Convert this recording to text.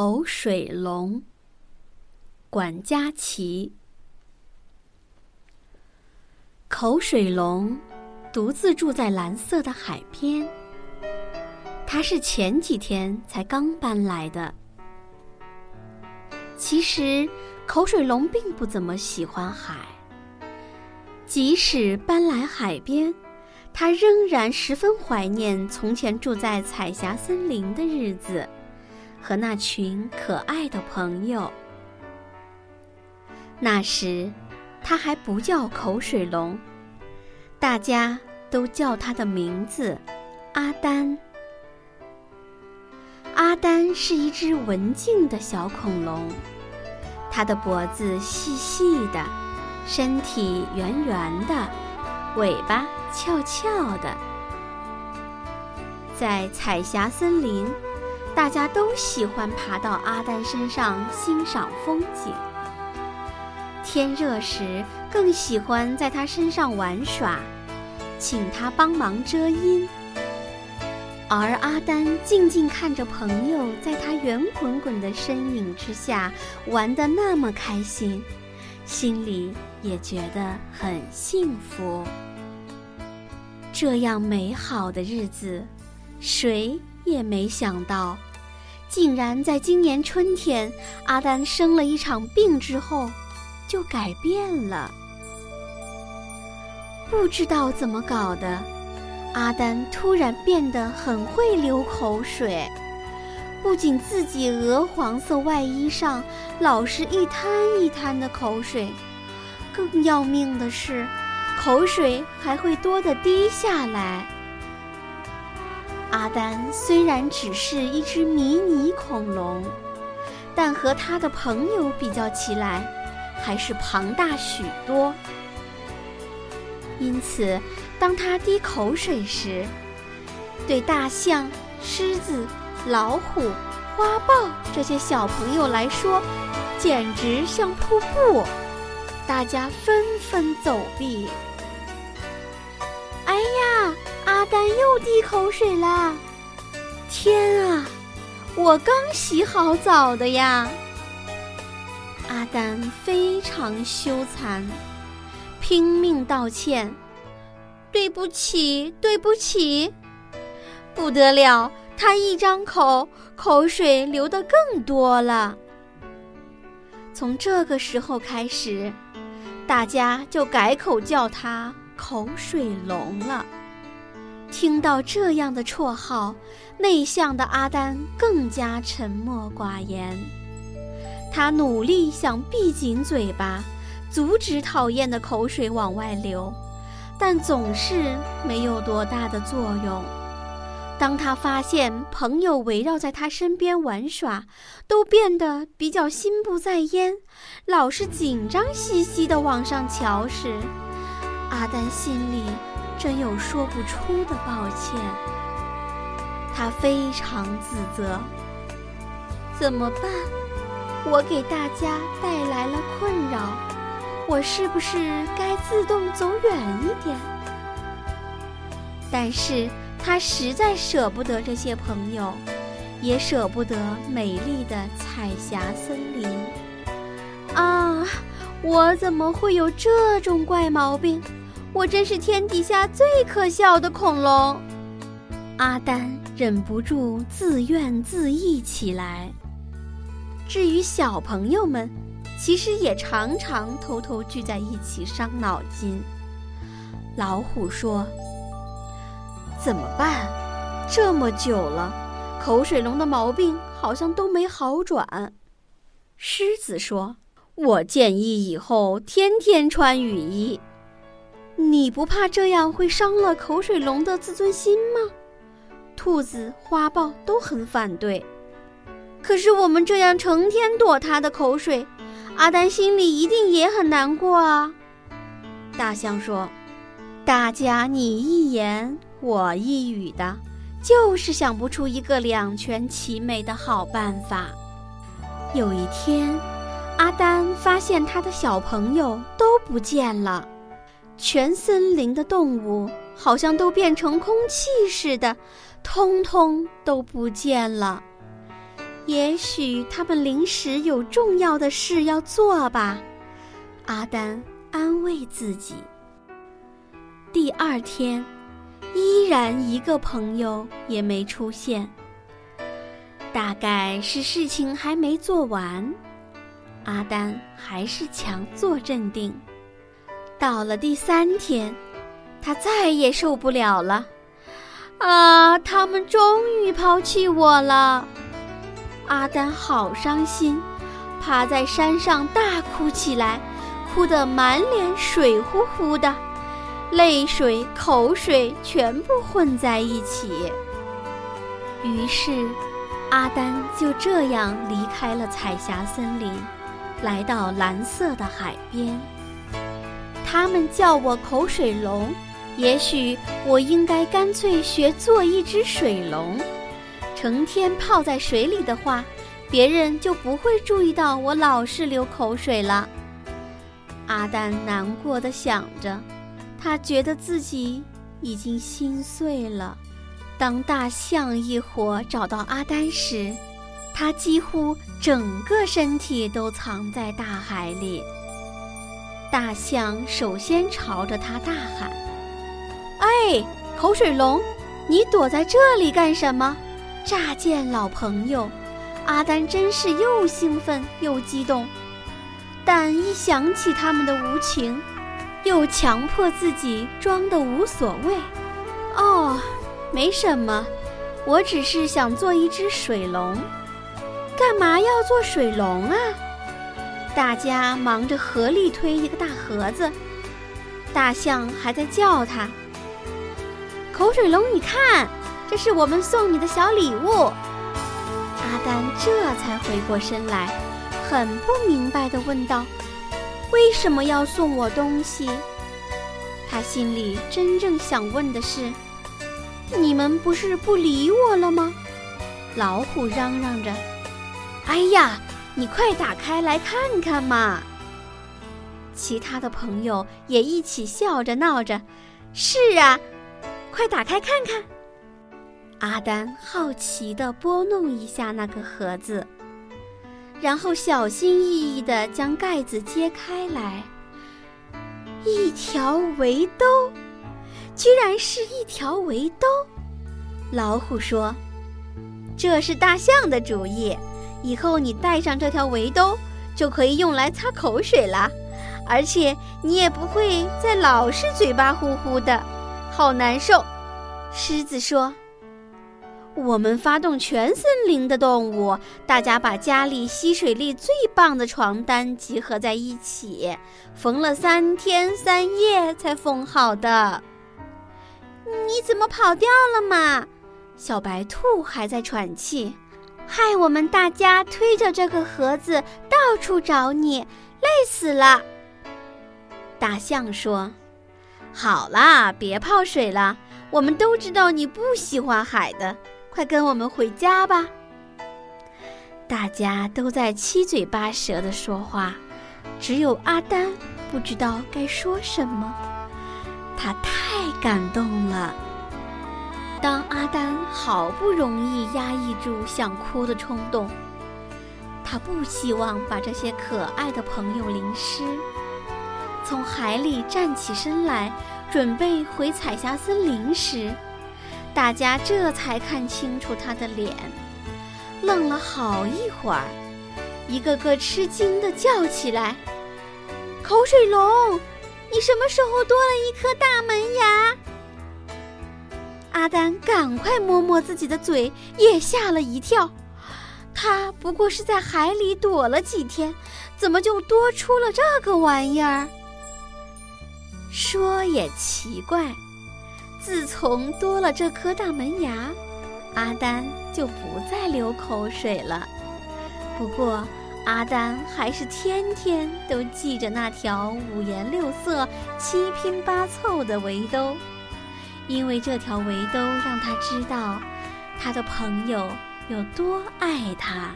口水龙，管家琪。口水龙独自住在蓝色的海边。他是前几天才刚搬来的。其实，口水龙并不怎么喜欢海。即使搬来海边，他仍然十分怀念从前住在彩霞森林的日子。和那群可爱的朋友。那时，他还不叫口水龙，大家都叫他的名字阿丹。阿丹是一只文静的小恐龙，它的脖子细细的，身体圆圆的，尾巴翘翘的，在彩霞森林。大家都喜欢爬到阿丹身上欣赏风景。天热时，更喜欢在他身上玩耍，请他帮忙遮阴。而阿丹静静看着朋友在他圆滚滚的身影之下玩得那么开心，心里也觉得很幸福。这样美好的日子，谁也没想到。竟然在今年春天，阿丹生了一场病之后，就改变了。不知道怎么搞的，阿丹突然变得很会流口水，不仅自己鹅黄色外衣上老是一滩一滩的口水，更要命的是，口水还会多的滴下来。阿丹虽然只是一只迷你恐龙，但和他的朋友比较起来，还是庞大许多。因此，当他滴口水时，对大象、狮子、老虎、花豹这些小朋友来说，简直像瀑布，大家纷纷走避。丹又滴口水啦！天啊，我刚洗好澡的呀！阿丹非常羞惭，拼命道歉：“对不起，对不起！”不得了，他一张口，口水流得更多了。从这个时候开始，大家就改口叫他“口水龙”了。听到这样的绰号，内向的阿丹更加沉默寡言。他努力想闭紧嘴巴，阻止讨厌的口水往外流，但总是没有多大的作用。当他发现朋友围绕在他身边玩耍，都变得比较心不在焉，老是紧张兮兮地往上瞧时，阿丹心里。真有说不出的抱歉，他非常自责。怎么办？我给大家带来了困扰，我是不是该自动走远一点？但是他实在舍不得这些朋友，也舍不得美丽的彩霞森林。啊，我怎么会有这种怪毛病？我真是天底下最可笑的恐龙！阿丹忍不住自怨自艾起来。至于小朋友们，其实也常常偷偷聚在一起伤脑筋。老虎说：“怎么办？这么久了，口水龙的毛病好像都没好转。”狮子说：“我建议以后天天穿雨衣。”你不怕这样会伤了口水龙的自尊心吗？兔子、花豹都很反对。可是我们这样成天躲他的口水，阿丹心里一定也很难过啊。大象说：“大家你一言我一语的，就是想不出一个两全其美的好办法。”有一天，阿丹发现他的小朋友都不见了。全森林的动物好像都变成空气似的，通通都不见了。也许他们临时有重要的事要做吧。阿丹安慰自己。第二天，依然一个朋友也没出现。大概是事情还没做完，阿丹还是强作镇定。到了第三天，他再也受不了了。啊！他们终于抛弃我了。阿丹好伤心，趴在山上大哭起来，哭得满脸水乎乎的，泪水、口水全部混在一起。于是，阿丹就这样离开了彩霞森林，来到蓝色的海边。他们叫我口水龙，也许我应该干脆学做一只水龙。成天泡在水里的话，别人就不会注意到我老是流口水了。阿丹难过的想着，他觉得自己已经心碎了。当大象一伙找到阿丹时，他几乎整个身体都藏在大海里。大象首先朝着他大喊：“哎，口水龙，你躲在这里干什么？”乍见老朋友，阿丹真是又兴奋又激动，但一想起他们的无情，又强迫自己装的无所谓。哦，没什么，我只是想做一只水龙。干嘛要做水龙啊？大家忙着合力推一个大盒子，大象还在叫他：“口水龙，你看。”这是我们送你的小礼物。阿丹这才回过身来，很不明白地问道：“为什么要送我东西？”他心里真正想问的是：“你们不是不理我了吗？”老虎嚷嚷着：“哎呀，你快打开来看看嘛！”其他的朋友也一起笑着闹着：“是啊，快打开看看。”阿丹好奇地拨弄一下那个盒子，然后小心翼翼地将盖子揭开来。一条围兜，居然是一条围兜！老虎说：“这是大象的主意，以后你带上这条围兜，就可以用来擦口水了，而且你也不会再老是嘴巴呼呼的，好难受。”狮子说。我们发动全森林的动物，大家把家里吸水力最棒的床单集合在一起，缝了三天三夜才缝好的。你怎么跑掉了嘛？小白兔还在喘气，害我们大家推着这个盒子到处找你，累死了。大象说：“好啦，别泡水了，我们都知道你不喜欢海的。”快跟我们回家吧！大家都在七嘴八舌的说话，只有阿丹不知道该说什么。他太感动了。当阿丹好不容易压抑住想哭的冲动，他不希望把这些可爱的朋友淋湿。从海里站起身来，准备回彩霞森林时。大家这才看清楚他的脸，愣了好一会儿，一个个吃惊地叫起来：“口水龙，你什么时候多了一颗大门牙？”阿丹赶快摸摸自己的嘴，也吓了一跳。他不过是在海里躲了几天，怎么就多出了这个玩意儿？说也奇怪。自从多了这颗大门牙，阿丹就不再流口水了。不过，阿丹还是天天都系着那条五颜六色、七拼八凑的围兜，因为这条围兜让他知道，他的朋友有多爱他。